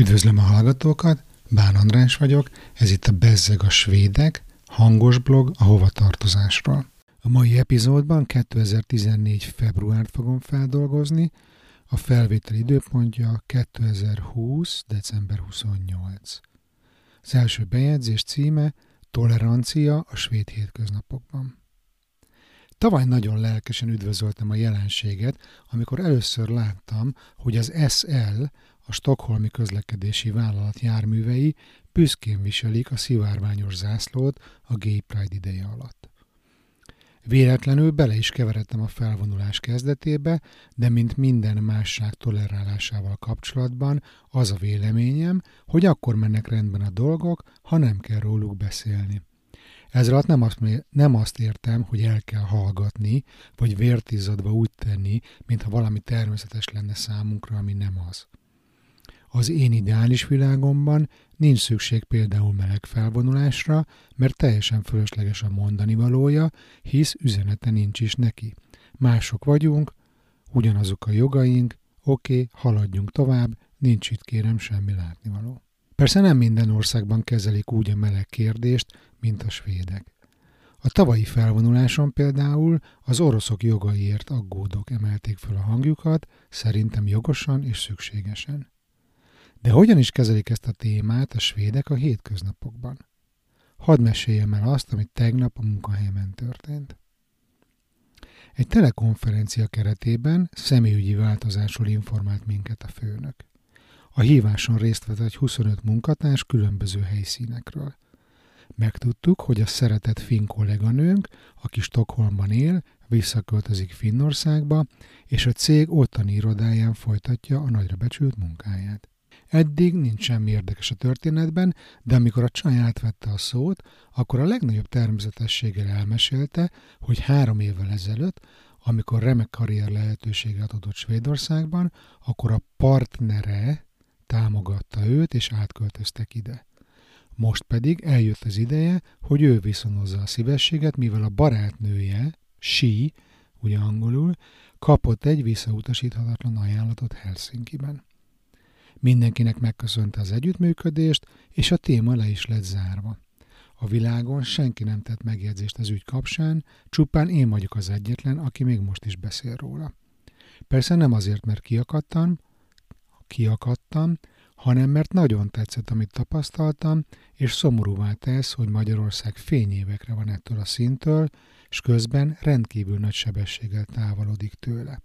Üdvözlöm a hallgatókat, Bán András vagyok, ez itt a Bezzeg a Svédek, hangos blog a hovatartozásról. A mai epizódban 2014. februárt fogom feldolgozni, a felvétel időpontja 2020. december 28. Az első bejegyzés címe Tolerancia a svéd hétköznapokban. Tavaly nagyon lelkesen üdvözöltem a jelenséget, amikor először láttam, hogy az SL, a Stockholmi Közlekedési Vállalat járművei büszkén viselik a szivárványos zászlót a Gay Pride ideje alatt. Véletlenül bele is keveredtem a felvonulás kezdetébe, de mint minden másság tolerálásával kapcsolatban az a véleményem, hogy akkor mennek rendben a dolgok, ha nem kell róluk beszélni. Ez alatt nem azt, nem azt értem, hogy el kell hallgatni, vagy vértizadva úgy tenni, mintha valami természetes lenne számunkra, ami nem az. Az én ideális világomban nincs szükség például meleg felvonulásra, mert teljesen fölösleges a mondani valója, hisz üzenete nincs is neki. Mások vagyunk, ugyanazok a jogaink, oké, okay, haladjunk tovább, nincs itt kérem semmi látnivaló. Persze nem minden országban kezelik úgy a meleg kérdést, mint a svédek. A tavalyi felvonuláson például az oroszok jogaiért aggódók emelték föl a hangjukat, szerintem jogosan és szükségesen. De hogyan is kezelik ezt a témát a svédek a hétköznapokban? Hadd meséljem el azt, amit tegnap a munkahelyemen történt. Egy telekonferencia keretében személyügyi változásról informált minket a főnök. A híváson részt vett egy 25 munkatárs különböző helyszínekről. Megtudtuk, hogy a szeretett finn kolléganőnk, aki Stockholmban él, visszaköltözik Finnországba, és a cég ottani irodáján folytatja a nagyra becsült munkáját. Eddig nincs semmi érdekes a történetben, de amikor a csaj átvette a szót, akkor a legnagyobb természetességgel elmesélte, hogy három évvel ezelőtt, amikor remek karrier lehetőséget adott Svédországban, akkor a partnere támogatta őt, és átköltöztek ide. Most pedig eljött az ideje, hogy ő viszonozza a szívességet, mivel a barátnője, she, ugye angolul, kapott egy visszautasíthatatlan ajánlatot Helsinki-ben. Mindenkinek megköszönte az együttműködést, és a téma le is lett zárva. A világon senki nem tett megjegyzést az ügy kapcsán, csupán én vagyok az egyetlen, aki még most is beszél róla. Persze nem azért, mert kiakadtam, kiakadtam, hanem mert nagyon tetszett, amit tapasztaltam, és szomorúvá tesz, hogy Magyarország fényévekre van ettől a szintől, és közben rendkívül nagy sebességgel távolodik tőle.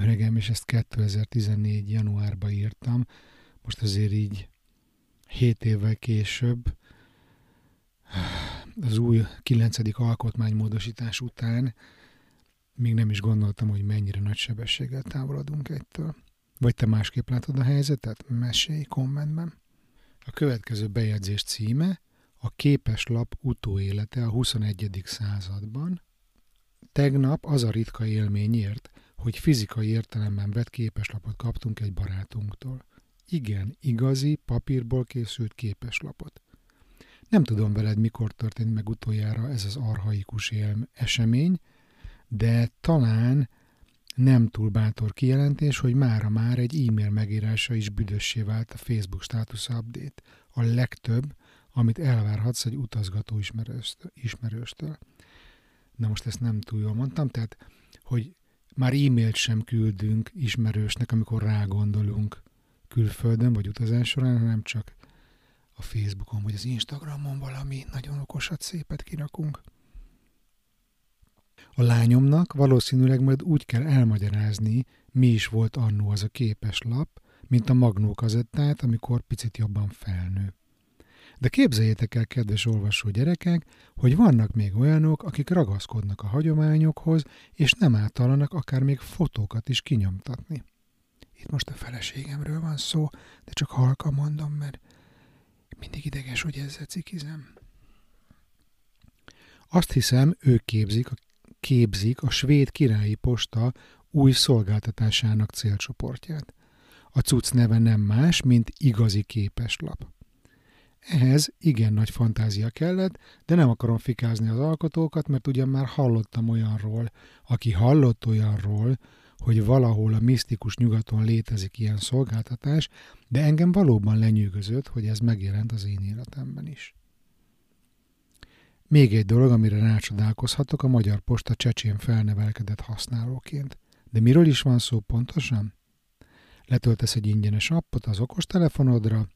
Öregem, és ezt 2014. januárban írtam, most azért így 7 évvel később, az új 9. alkotmánymódosítás után még nem is gondoltam, hogy mennyire nagy sebességgel távolodunk egytől. Vagy te másképp látod a helyzetet? Mesélj kommentben. A következő bejegyzés címe a képeslap utóélete a 21. században. Tegnap az a ritka élményért, hogy fizikai értelemben vett képeslapot kaptunk egy barátunktól. Igen, igazi, papírból készült képeslapot. Nem tudom veled, mikor történt meg utoljára ez az arhaikus élm esemény, de talán nem túl bátor kijelentés, hogy mára már egy e-mail megírása is büdössé vált a Facebook status update. A legtöbb, amit elvárhatsz egy utazgató ismerőstől. Na most ezt nem túl jól mondtam, tehát, hogy már e-mailt sem küldünk ismerősnek, amikor rágondolunk külföldön vagy utazás során, hanem csak a Facebookon vagy az Instagramon valami nagyon okosat, szépet kirakunk. A lányomnak valószínűleg majd úgy kell elmagyarázni, mi is volt annó az a képes lap, mint a magnó kazettát, amikor picit jobban felnő. De képzeljétek el, kedves olvasó gyerekek, hogy vannak még olyanok, akik ragaszkodnak a hagyományokhoz, és nem általanak akár még fotókat is kinyomtatni. Itt most a feleségemről van szó, de csak halka mondom, mert mindig ideges, hogy ezzel cikizem. Azt hiszem, ők képzik a, képzik a svéd királyi posta új szolgáltatásának célcsoportját. A cucc neve nem más, mint igazi képeslap. Ehhez igen nagy fantázia kellett, de nem akarom fikázni az alkotókat, mert ugyan már hallottam olyanról, aki hallott olyanról, hogy valahol a misztikus nyugaton létezik ilyen szolgáltatás, de engem valóban lenyűgözött, hogy ez megjelent az én életemben is. Még egy dolog, amire rácsodálkozhatok, a Magyar Posta csecsén felnevelkedett használóként. De miről is van szó pontosan? Letöltesz egy ingyenes appot az okostelefonodra,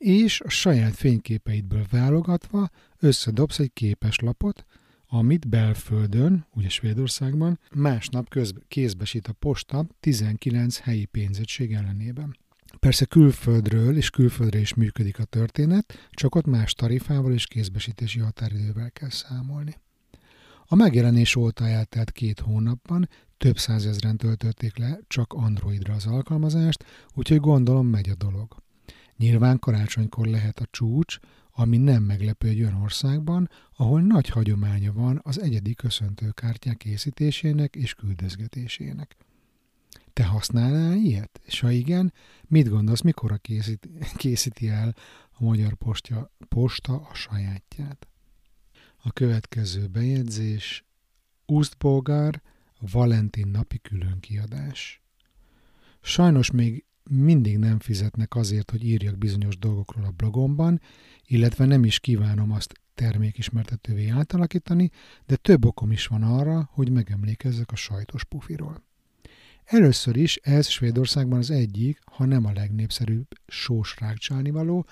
és a saját fényképeidből válogatva összedobsz egy képeslapot, amit belföldön, ugye Svédországban, másnap közbe, kézbesít a posta 19 helyi pénzegység ellenében. Persze külföldről és külföldre is működik a történet, csak ott más tarifával és kézbesítési határidővel kell számolni. A megjelenés óta eltelt két hónapban több százezren töltötték le csak Androidra az alkalmazást, úgyhogy gondolom megy a dolog. Nyilván karácsonykor lehet a csúcs, ami nem meglepő egy olyan országban, ahol nagy hagyománya van az egyedi köszöntőkártyák készítésének és küldözgetésének. Te használnál ilyet? És ha igen, mit gondolsz, mikor készít, készíti el a Magyar Posta, Posta a sajátját? A következő bejegyzés Úsztbolgár Valentin napi különkiadás. Sajnos még mindig nem fizetnek azért, hogy írjak bizonyos dolgokról a blogomban, illetve nem is kívánom azt termékismertetővé átalakítani, de több okom is van arra, hogy megemlékezzek a sajtos pufiról. Először is ez Svédországban az egyik, ha nem a legnépszerűbb sós rákcsálnivaló,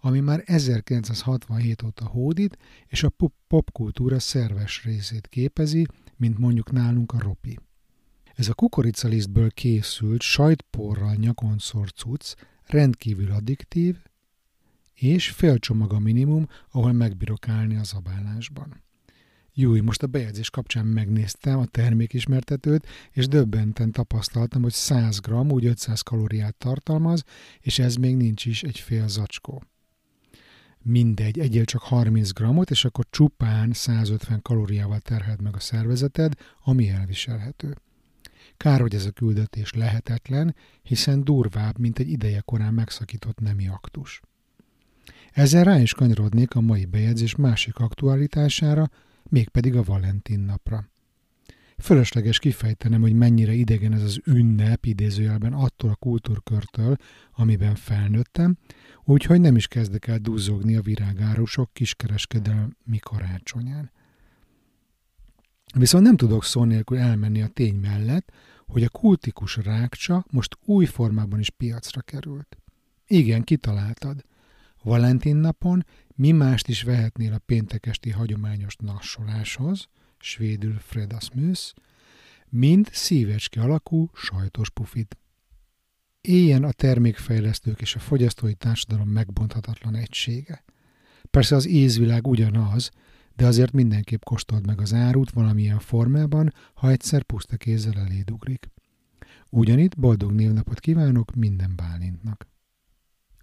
ami már 1967 óta hódít, és a popkultúra szerves részét képezi, mint mondjuk nálunk a ropi. Ez a kukoricalisztből készült sajtporral nyakon cucc rendkívül addiktív, és fél csomag a minimum, ahol megbírok állni a zabálásban. Júj, most a bejegyzés kapcsán megnéztem a termékismertetőt, és döbbenten tapasztaltam, hogy 100 g, úgy 500 kalóriát tartalmaz, és ez még nincs is egy fél zacskó. Mindegy, egyél csak 30 g és akkor csupán 150 kalóriával terheld meg a szervezeted, ami elviselhető. Kár, hogy ez a küldetés lehetetlen, hiszen durvább, mint egy ideje korán megszakított nemi aktus. Ezzel rá is kanyarodnék a mai bejegyzés másik aktualitására, mégpedig a Valentin napra. Fölösleges kifejtenem, hogy mennyire idegen ez az ünnep idézőjelben attól a kultúrkörtől, amiben felnőttem, úgyhogy nem is kezdek el duzzogni a virágárusok kiskereskedelmi karácsonyán. Viszont nem tudok szó nélkül elmenni a tény mellett, hogy a kultikus rákcsa most új formában is piacra került. Igen, kitaláltad. Valentin napon mi mást is vehetnél a péntekesti hagyományos nassoláshoz, svédül Fredasmus, mint szívecske alakú sajtos pufit. Éljen a termékfejlesztők és a fogyasztói társadalom megbonthatatlan egysége. Persze az ízvilág ugyanaz, de azért mindenképp kóstold meg az árut valamilyen formában, ha egyszer puszta kézzel eléd ugrik. Ugyanitt boldog névnapot kívánok minden Bálintnak.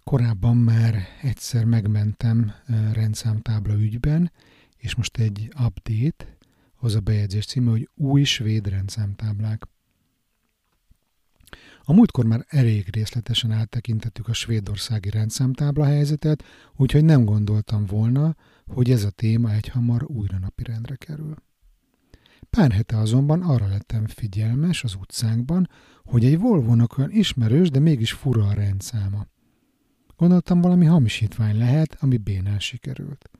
Korábban már egyszer megmentem rendszámtábla ügyben, és most egy update, az a bejegyzés címe, hogy új svéd rendszámtáblák. A múltkor már elég részletesen áttekintettük a svédországi rendszámtábla helyzetet, úgyhogy nem gondoltam volna, hogy ez a téma egyhamar újra napirendre kerül. Pár hete azonban arra lettem figyelmes az utcánkban, hogy egy volvo olyan ismerős, de mégis fura a rendszáma. Gondoltam, valami hamisítvány lehet, ami bénán sikerült.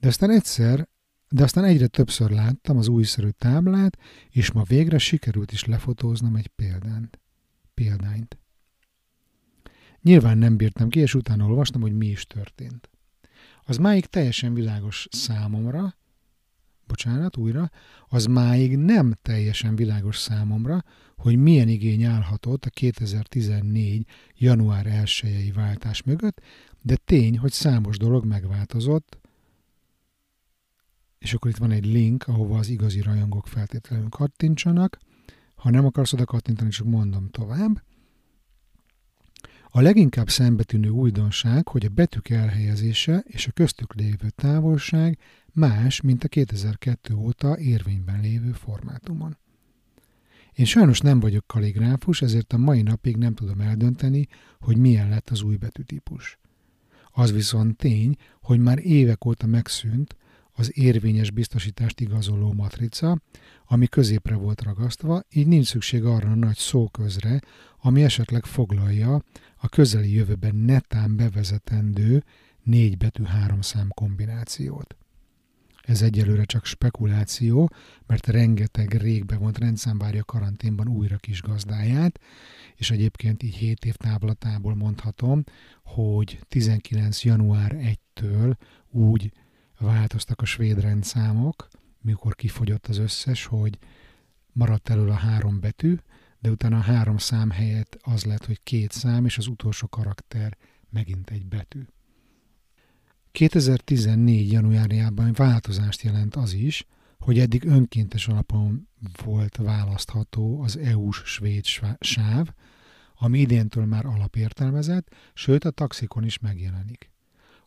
De aztán egyszer, de aztán egyre többször láttam az újszerű táblát, és ma végre sikerült is lefotóznom egy példányt. Példányt. Nyilván nem bírtam ki, és utána olvastam, hogy mi is történt. Az máig teljesen világos számomra, bocsánat, újra, az máig nem teljesen világos számomra, hogy milyen igény állhatott a 2014. január 1 váltás mögött, de tény, hogy számos dolog megváltozott, és akkor itt van egy link, ahova az igazi rajongók feltétlenül kattintsanak. Ha nem akarsz oda kattintani, csak mondom tovább. A leginkább szembetűnő újdonság, hogy a betűk elhelyezése és a köztük lévő távolság más, mint a 2002 óta érvényben lévő formátumon. Én sajnos nem vagyok kaligráfus, ezért a mai napig nem tudom eldönteni, hogy milyen lett az új betűtípus. Az viszont tény, hogy már évek óta megszűnt az érvényes biztosítást igazoló matrica, ami középre volt ragasztva, így nincs szükség arra a nagy szóközre, ami esetleg foglalja a közeli jövőben netán bevezetendő négy betű három kombinációt. Ez egyelőre csak spekuláció, mert rengeteg rég bevont rendszám várja karanténban újra kis gazdáját, és egyébként így 7 év távlatából mondhatom, hogy 19. január 1-től úgy változtak a svéd rendszámok, mikor kifogyott az összes, hogy maradt elől a három betű, de utána a három szám helyett az lett, hogy két szám, és az utolsó karakter megint egy betű. 2014. januárjában változást jelent az is, hogy eddig önkéntes alapon volt választható az EU-s svéd sáv, ami idéntől már alapértelmezett, sőt a taxikon is megjelenik.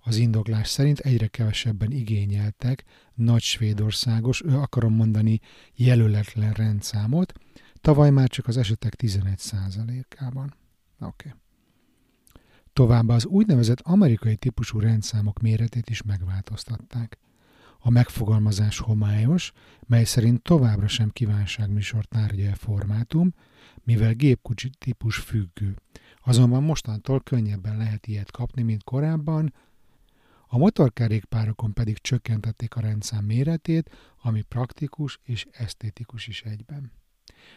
Az indoklás szerint egyre kevesebben igényeltek nagy svédországos, ő akarom mondani jelöletlen rendszámot, tavaly már csak az esetek 11%-ában. Oké. Okay. Továbbá az úgynevezett amerikai típusú rendszámok méretét is megváltoztatták. A megfogalmazás homályos, mely szerint továbbra sem kívánságműsor tárgya a formátum, mivel gépkocsi típus függő. Azonban mostantól könnyebben lehet ilyet kapni, mint korábban, a motorkerékpárokon pedig csökkentették a rendszám méretét, ami praktikus és esztétikus is egyben.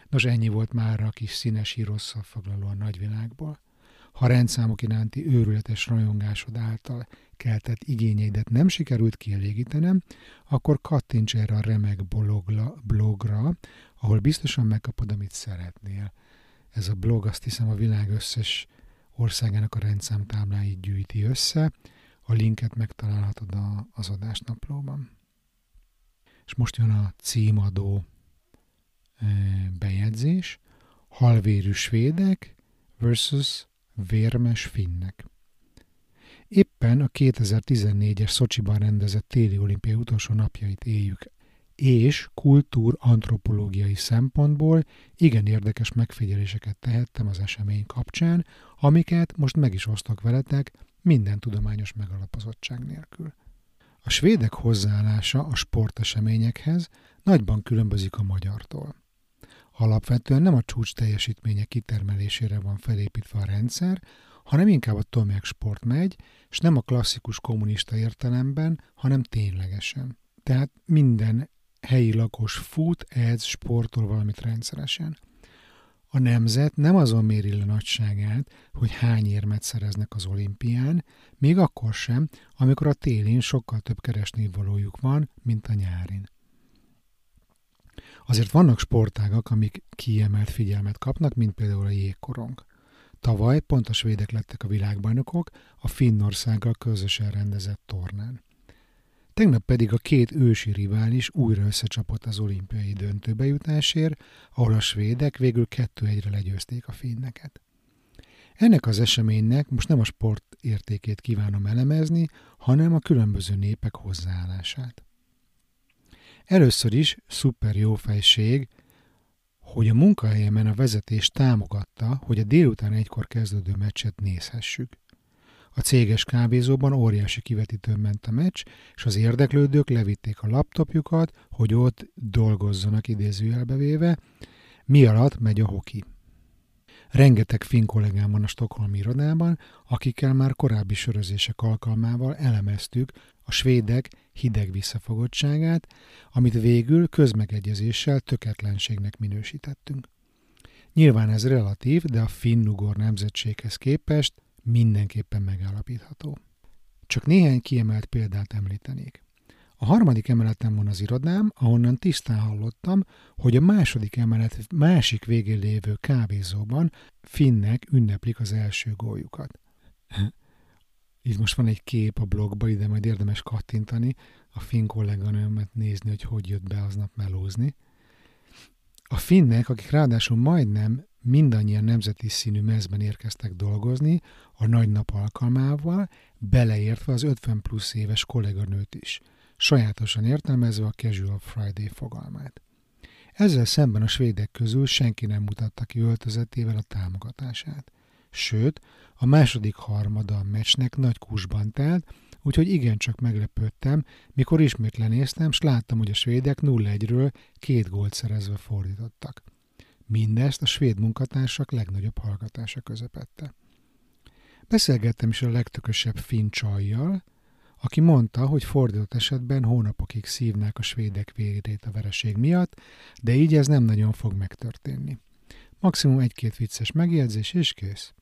Nos, ennyi volt már a kis színes hírosszafoglaló a nagyvilágból. Ha rendszámok iránti őrületes rajongásod által keltett igényeidet nem sikerült kielégítenem, akkor kattints erre a remek blogla, blogra, ahol biztosan megkapod, amit szeretnél. Ez a blog azt hiszem a világ összes országának a rendszámtábláit gyűjti össze, a linket megtalálhatod a, az adásnaplóban. És most jön a címadó e, bejegyzés. Halvérű svédek versus vérmes finnek. Éppen a 2014-es Szocsiban rendezett téli olimpia utolsó napjait éljük, és kultúr-antropológiai szempontból igen érdekes megfigyeléseket tehettem az esemény kapcsán, amiket most meg is osztok veletek minden tudományos megalapozottság nélkül. A svédek hozzáállása a sporteseményekhez nagyban különbözik a magyartól. Alapvetően nem a csúcs teljesítmények kitermelésére van felépítve a rendszer, hanem inkább a tömegsport megy, és nem a klasszikus kommunista értelemben, hanem ténylegesen. Tehát minden helyi lakos fut, edz, sportol valamit rendszeresen. A nemzet nem azon méri le nagyságát, hogy hány érmet szereznek az olimpián, még akkor sem, amikor a télén sokkal több keresnivalójuk van, mint a nyárin. Azért vannak sportágak, amik kiemelt figyelmet kapnak, mint például a jégkorong. Tavaly pont a svédek lettek a világbajnokok a Finnországgal közösen rendezett tornán. Tegnap pedig a két ősi rivális újra összecsapott az olimpiai döntőbe jutásért, ahol a svédek végül kettő egyre legyőzték a finneket. Ennek az eseménynek most nem a sport értékét kívánom elemezni, hanem a különböző népek hozzáállását. Először is szuper jó fejség, hogy a munkahelyemen a vezetés támogatta, hogy a délután egykor kezdődő meccset nézhessük. A céges kávézóban óriási kivetítőn ment a meccs, és az érdeklődők levitték a laptopjukat, hogy ott dolgozzanak idézőjelbevéve, mi alatt megy a hoki. Rengeteg finn kollégám van a Stockholmi irodában, akikkel már korábbi sörözések alkalmával elemeztük a svédek hideg visszafogottságát, amit végül közmegegyezéssel töketlenségnek minősítettünk. Nyilván ez relatív, de a finn-ugor nemzetséghez képest mindenképpen megállapítható. Csak néhány kiemelt példát említenék. A harmadik emeleten van az irodám, ahonnan tisztán hallottam, hogy a második emelet másik végén lévő kávézóban finnek ünneplik az első góljukat. Itt most van egy kép a blogba, ide majd érdemes kattintani, a finn kolléganőmet nézni, hogy hogy jött be aznap melózni. A finnek, akik ráadásul majdnem mindannyian nemzeti színű mezben érkeztek dolgozni a nagy nap alkalmával, beleértve az 50 plusz éves kolléganőt is, sajátosan értelmezve a Casual Friday fogalmát. Ezzel szemben a svédek közül senki nem mutatta ki öltözetével a támogatását. Sőt, a második harmada a meccsnek nagy kusban telt, úgyhogy igencsak meglepődtem, mikor ismét lenéztem, s láttam, hogy a svédek 0-1-ről két gólt szerezve fordítottak. Mindezt a svéd munkatársak legnagyobb hallgatása közepette. Beszélgettem is a legtökösebb finn csajjal, aki mondta, hogy fordított esetben hónapokig szívnák a svédek vérét a vereség miatt, de így ez nem nagyon fog megtörténni. Maximum egy-két vicces megjegyzés, és kész.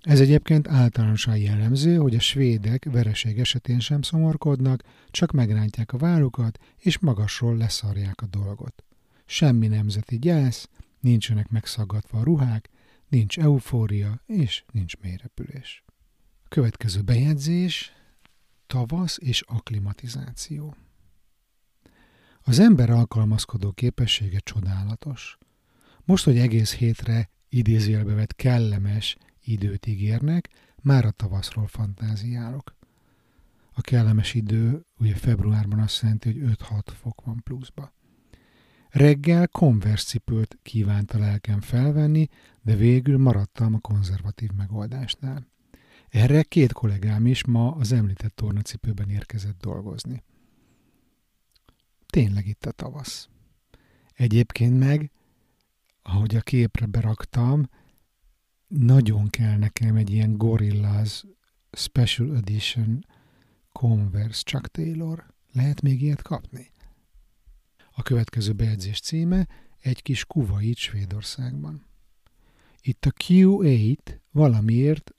Ez egyébként általánosan jellemző, hogy a svédek vereség esetén sem szomorkodnak, csak megrántják a vállukat, és magasról leszarják a dolgot. Semmi nemzeti gyász, nincsenek megszaggatva a ruhák, nincs eufória, és nincs mélyrepülés. Következő bejegyzés, tavasz és akklimatizáció. Az ember alkalmazkodó képessége csodálatos. Most, hogy egész hétre idézőjelbe vett kellemes időt ígérnek, már a tavaszról fantáziálok. A kellemes idő ugye februárban azt jelenti, hogy 5-6 fok van pluszba. Reggel konvers cipőt kívánt a lelkem felvenni, de végül maradtam a konzervatív megoldásnál. Erre két kollégám is ma az említett tornacipőben érkezett dolgozni. Tényleg itt a tavasz. Egyébként meg, ahogy a képre beraktam, nagyon kell nekem egy ilyen Gorillaz Special Edition Converse Chuck Taylor. Lehet még ilyet kapni? A következő bejegyzés címe egy kis kuvait Svédországban. Itt a Q8 valamiért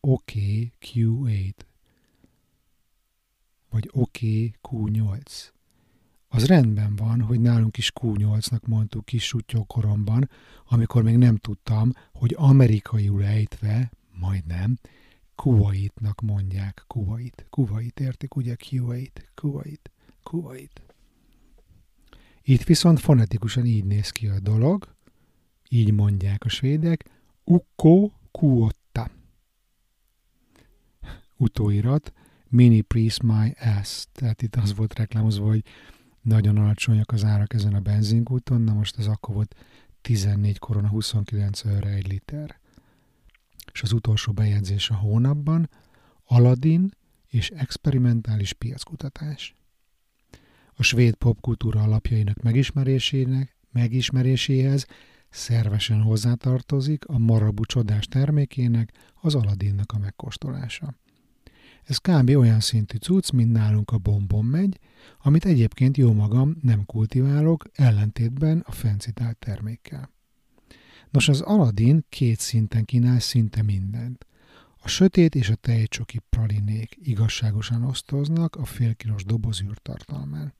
OK Q8, vagy OK Q8. Az rendben van, hogy nálunk is Q8-nak mondtuk kis koromban, amikor még nem tudtam, hogy amerikaiul ejtve, majdnem, Kuwaitnak mondják, Kuwait. Kuwait, értik, ugye Kuwait, Kuwait, Kuwait. Itt viszont fonetikusan így néz ki a dolog, így mondják a svédek, Ukko Kuotta. Utóirat, Mini Priest My Ass. Tehát itt az volt reklámozva, hogy nagyon alacsonyak az árak ezen a benzinkúton, na most az akkor volt 14 korona 29 euró egy liter. És az utolsó bejegyzés a hónapban, Aladdin és experimentális piackutatás. A svéd popkultúra alapjainak megismerésének, megismeréséhez szervesen hozzátartozik a Marabu csodás termékének, az Aladdinnak a megkóstolása. Ez kb. olyan szintű cucc, mint nálunk a bombon megy, amit egyébként jó magam nem kultiválok, ellentétben a fencitált termékkel. Nos, az Aladdin két szinten kínál szinte mindent. A sötét és a tejcsoki pralinék igazságosan osztoznak a félkilós doboz űrtartalmán.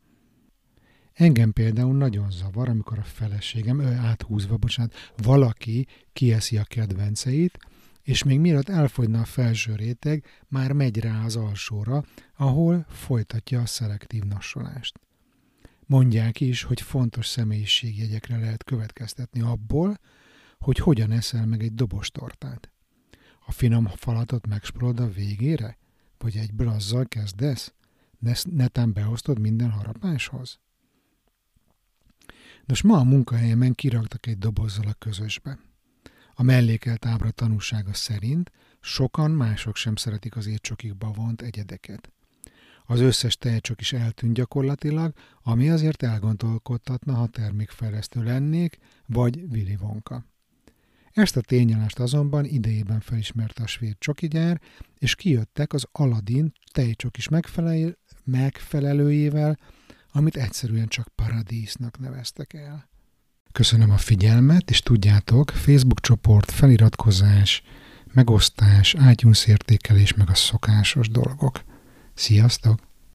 Engem például nagyon zavar, amikor a feleségem, ő áthúzva, bocsánat, valaki kieszi a kedvenceit, és még mielőtt elfogyna a felső réteg, már megy rá az alsóra, ahol folytatja a szelektív nassolást. Mondják is, hogy fontos személyiségjegyekre lehet következtetni abból, hogy hogyan eszel meg egy dobostortát. A finom falatot megspolod a végére? Vagy egy brazzal kezdesz? Netán beosztod minden harapáshoz? Nos, ma a munkahelyemen kiraktak egy dobozzal a közösbe. A mellékelt ábra tanúsága szerint sokan mások sem szeretik az étcsokikba vont egyedeket. Az összes tejcsok is eltűnt gyakorlatilag, ami azért elgondolkodtatna, ha termékfejlesztő lennék, vagy Willy Wonka. Ezt a tényállást azonban idejében felismerte a svéd csokigyár, és kijöttek az Aladdin tejcsokis megfelel- megfelelőjével, amit egyszerűen csak paradísznak neveztek el. Köszönöm a figyelmet, és tudjátok, Facebook csoport, feliratkozás, megosztás, iTunes értékelés, meg a szokásos dolgok. Sziasztok!